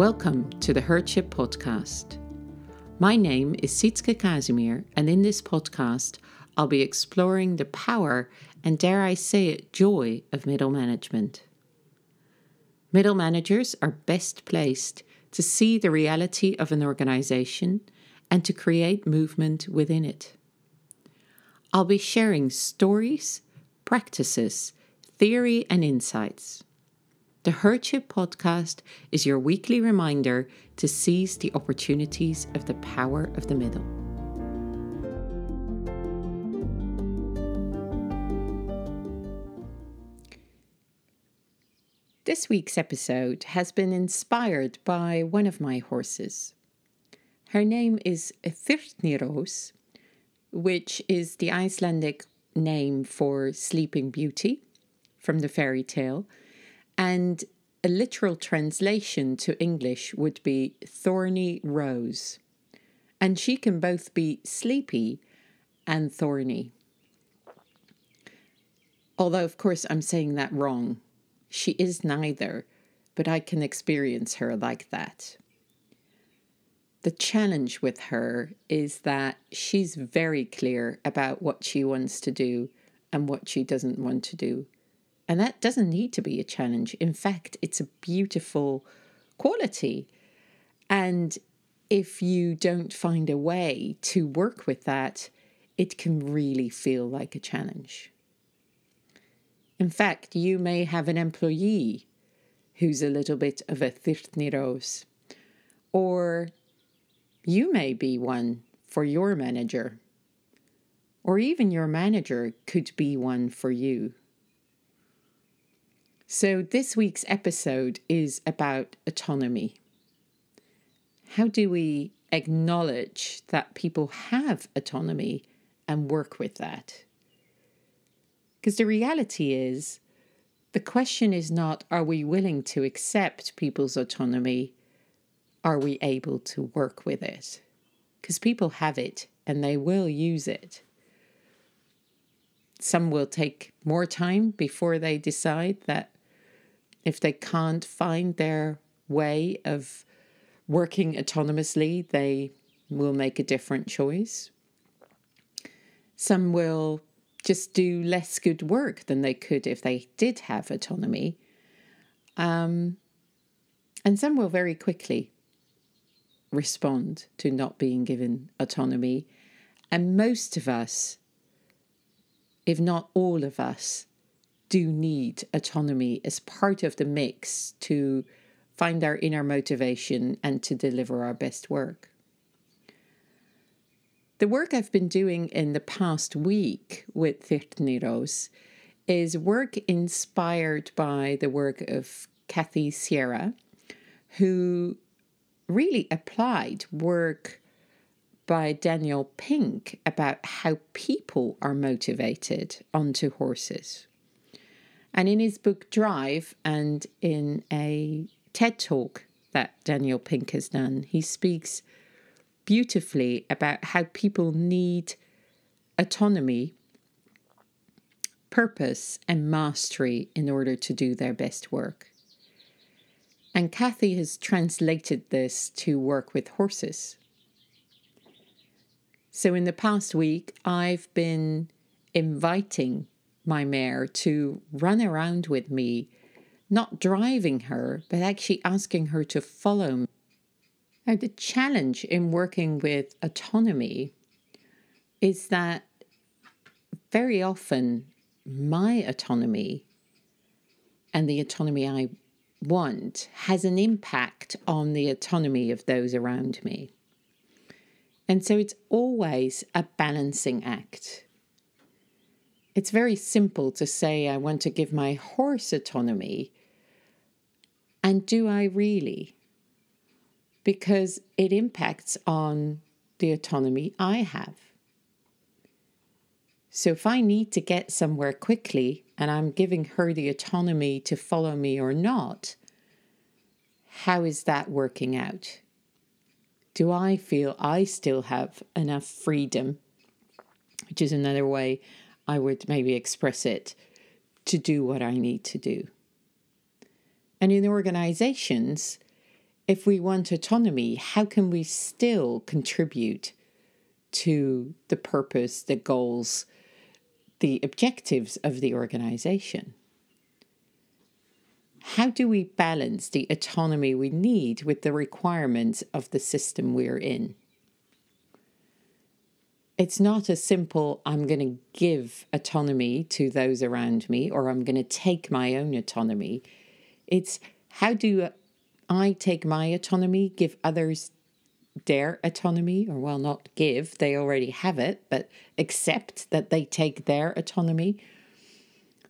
Welcome to the Herdship Podcast. My name is Sietske Casimir, and in this podcast, I'll be exploring the power and, dare I say it, joy of middle management. Middle managers are best placed to see the reality of an organization and to create movement within it. I'll be sharing stories, practices, theory, and insights. The Herdship podcast is your weekly reminder to seize the opportunities of the power of the middle. This week's episode has been inspired by one of my horses. Her name is Þyrnirós, which is the Icelandic name for Sleeping Beauty from the fairy tale and a literal translation to English would be thorny rose. And she can both be sleepy and thorny. Although, of course, I'm saying that wrong. She is neither, but I can experience her like that. The challenge with her is that she's very clear about what she wants to do and what she doesn't want to do. And that doesn't need to be a challenge. In fact, it's a beautiful quality. And if you don't find a way to work with that, it can really feel like a challenge. In fact, you may have an employee who's a little bit of a Þyrnirós, or you may be one for your manager, or even your manager could be one for you. So, this week's episode is about autonomy. How do we acknowledge that people have autonomy and work with that? Because the reality is, the question is not are we willing to accept people's autonomy? Are we able to work with it? Because people have it and they will use it. Some will take more time before they decide that if they can't find their way of working autonomously, they will make a different choice. Some will just do less good work than they could if they did have autonomy. Um, and some will very quickly respond to not being given autonomy. And most of us, if not all of us, do need autonomy as part of the mix to find our inner motivation and to deliver our best work. The work I've been doing in the past week with Þyrnirós is work inspired by the work of Kathy Sierra, who really applied work by Daniel Pink about how people are motivated onto horses. And in his book Drive and in a TED talk that Daniel Pink has done, he speaks beautifully about how people need autonomy, purpose, and mastery in order to do their best work. And Kathy has translated this to work with horses. So, in the past week, I've been inviting my mare to run around with me, not driving her, but actually asking her to follow me. Now, the challenge in working with autonomy is that very often my autonomy and the autonomy I want has an impact on the autonomy of those around me. And so it's always a balancing act. It's very simple to say, I want to give my horse autonomy. And do I really? Because it impacts on the autonomy I have. So if I need to get somewhere quickly and I'm giving her the autonomy to follow me or not, how is that working out? Do I feel I still have enough freedom? Which is another way I would maybe express it to do what I need to do. And in organizations, if we want autonomy, how can we still contribute to the purpose, the goals, the objectives of the organization? How do we balance the autonomy we need with the requirements of the system we're in? It's not a simple, I'm going to give autonomy to those around me or I'm going to take my own autonomy. It's how do I take my autonomy, give others their autonomy, or well, not give, they already have it, but accept that they take their autonomy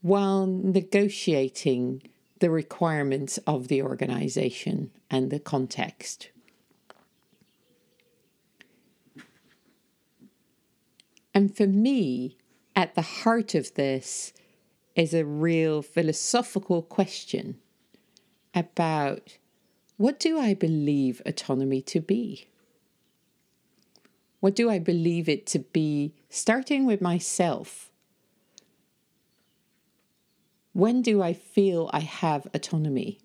while negotiating the requirements of the organization and the context. And for me, at the heart of this is a real philosophical question about what do I believe autonomy to be? What do I believe it to be, starting with myself? When do I feel I have autonomy?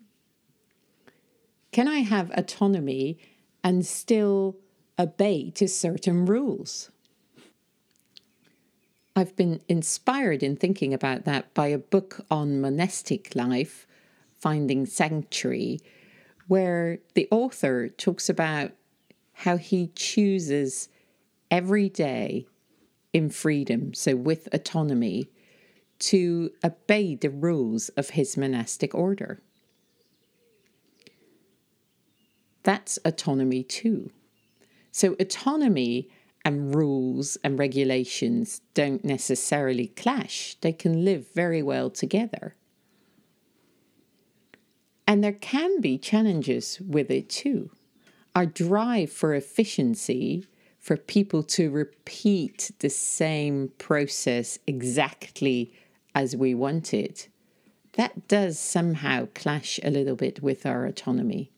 Can I have autonomy and still obey to certain rules? I've been inspired in thinking about that by a book on monastic life, Finding Sanctuary, where the author talks about how he chooses every day in freedom, so with autonomy, to obey the rules of his monastic order. That's autonomy too. So, autonomy and rules and regulations don't necessarily clash, they can live very well together. And there can be challenges with it too. Our drive for efficiency, for people to repeat the same process exactly as we want it, that does somehow clash a little bit with our autonomy.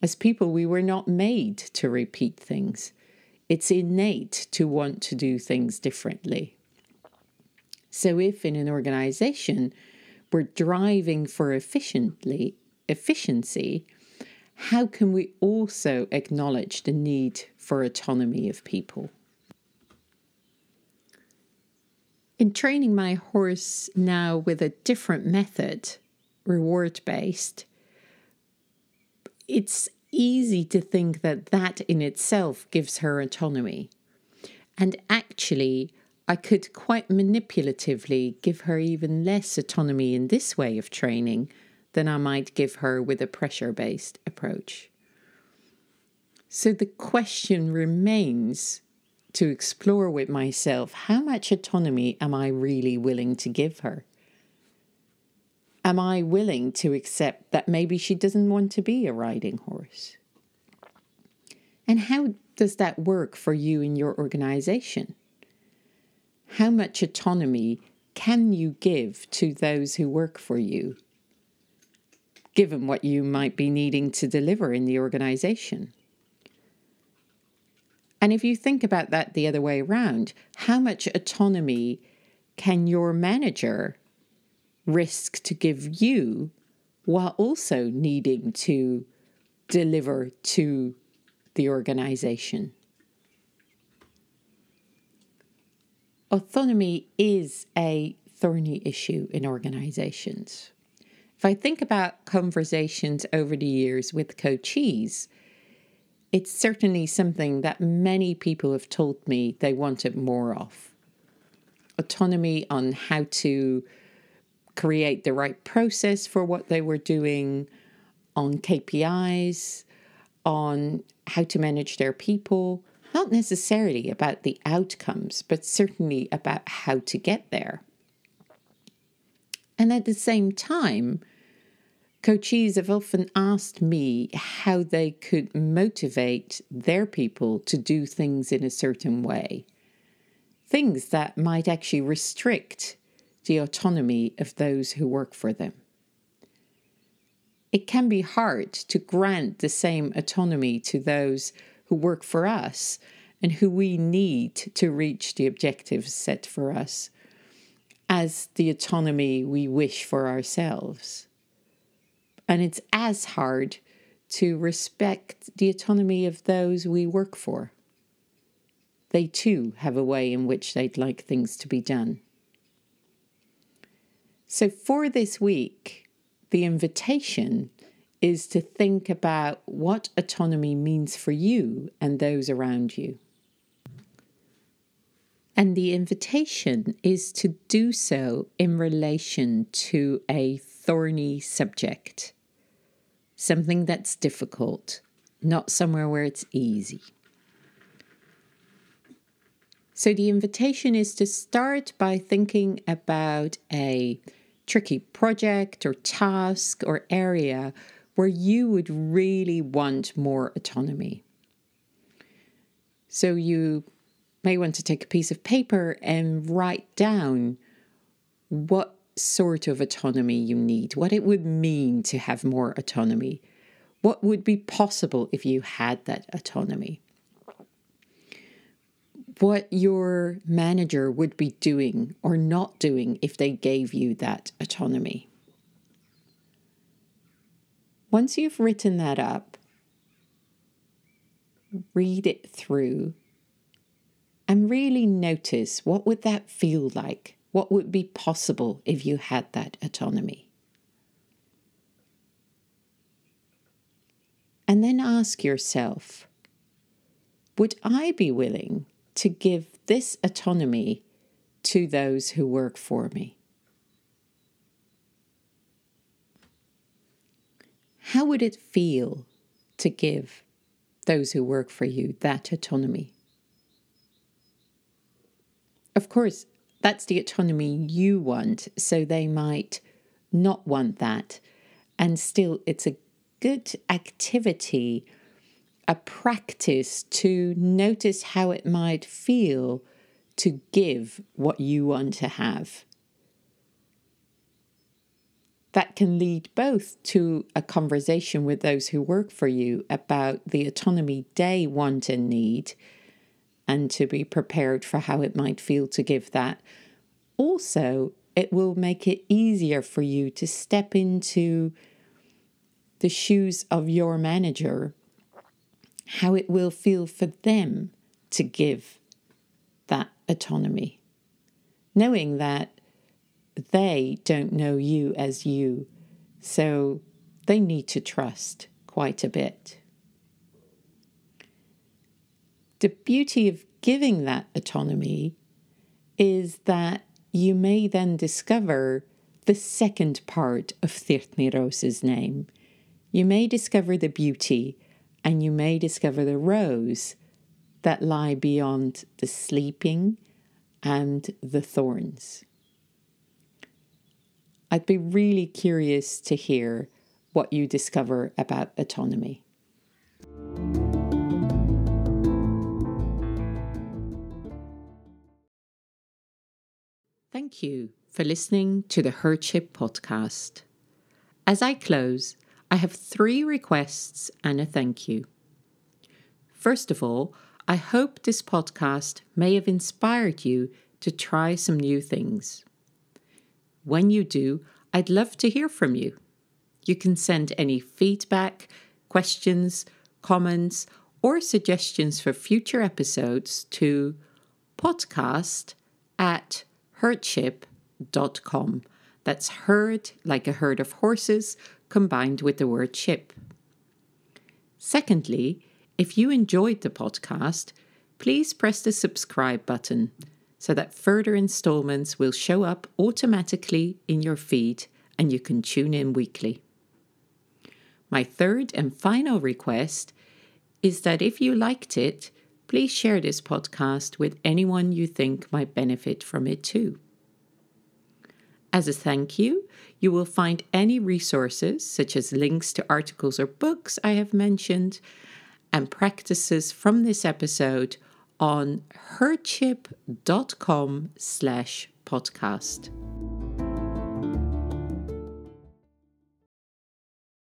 As people, we were not made to repeat things. It's innate to want to do things differently. So, if in an organization we're driving for efficiently efficiency, how can we also acknowledge the need for autonomy of people? In training my horse now with a different method, reward based, it's easy to think that that in itself gives her autonomy. And actually, I could quite manipulatively give her even less autonomy in this way of training than I might give her with a pressure based approach. So the question remains to explore with myself how much autonomy am I really willing to give her? Am I willing to accept that maybe she doesn't want to be a riding horse? And how does that work for you in your organization? How much autonomy can you give to those who work for you, given what you might be needing to deliver in the organization? And if you think about that the other way around, how much autonomy can your manager risk to give you while also needing to deliver to the organization. Autonomy is a thorny issue in organizations. If I think about conversations over the years with coachees, it's certainly something that many people have told me they wanted more of. Autonomy on how to create the right process for what they were doing, on KPIs, on how to manage their people, not necessarily about the outcomes, but certainly about how to get there. And at the same time, coaches have often asked me how they could motivate their people to do things in a certain way, things that might actually restrict the autonomy of those who work for them. It can be hard to grant the same autonomy to those who work for us and who we need to reach the objectives set for us as the autonomy we wish for ourselves. And it's as hard to respect the autonomy of those we work for. They too have a way in which they'd like things to be done. So, for this week, the invitation is to think about what autonomy means for you and those around you. And the invitation is to do so in relation to a thorny subject, something that's difficult, not somewhere where it's easy. So the invitation is to start by thinking about a tricky project or task or area where you would really want more autonomy. So you may want to take a piece of paper and write down what sort of autonomy you need, what it would mean to have more autonomy, what would be possible if you had that autonomy, what your manager would be doing or not doing if they gave you that autonomy. Once you've written that up, read it through and really notice what would that feel like? What would be possible if you had that autonomy? And then ask yourself, would I be willing to give this autonomy to those who work for me? How would it feel to give those who work for you that autonomy? Of course, that's the autonomy you want, so they might not want that. And still, it's a good activity, a practice to notice how it might feel to give what you want to have. That can lead both to a conversation with those who work for you about the autonomy they want and need and to be prepared for how it might feel to give that. Also, it will make it easier for you to step into the shoes of your manager, how it will feel for them to give that autonomy, knowing that they don't know you as you, so they need to trust quite a bit the beauty of giving that autonomy is that you may then discover the second part of Þyrnirós's name. You may discover the beauty and you may discover the rose that lie beyond the sleeping and the thorns. I'd be really curious to hear what you discover about autonomy. Thank you for listening to the Herdship podcast. As I close, I have three requests and a thank you. First of all, I hope this podcast may have inspired you to try some new things. When you do, I'd love to hear from you. You can send any feedback, questions, comments, or suggestions for future episodes to podcast at herdship.com. That's herd like a herd of horses combined with the word ship. Secondly, if you enjoyed the podcast, please press the subscribe button so that further installments will show up automatically in your feed and you can tune in weekly. My third and final request is that if you liked it, please share this podcast with anyone you think might benefit from it too. As a thank you, you will find any resources, such as links to articles or books I have mentioned, and practices from this episode on herdship.com slash podcast.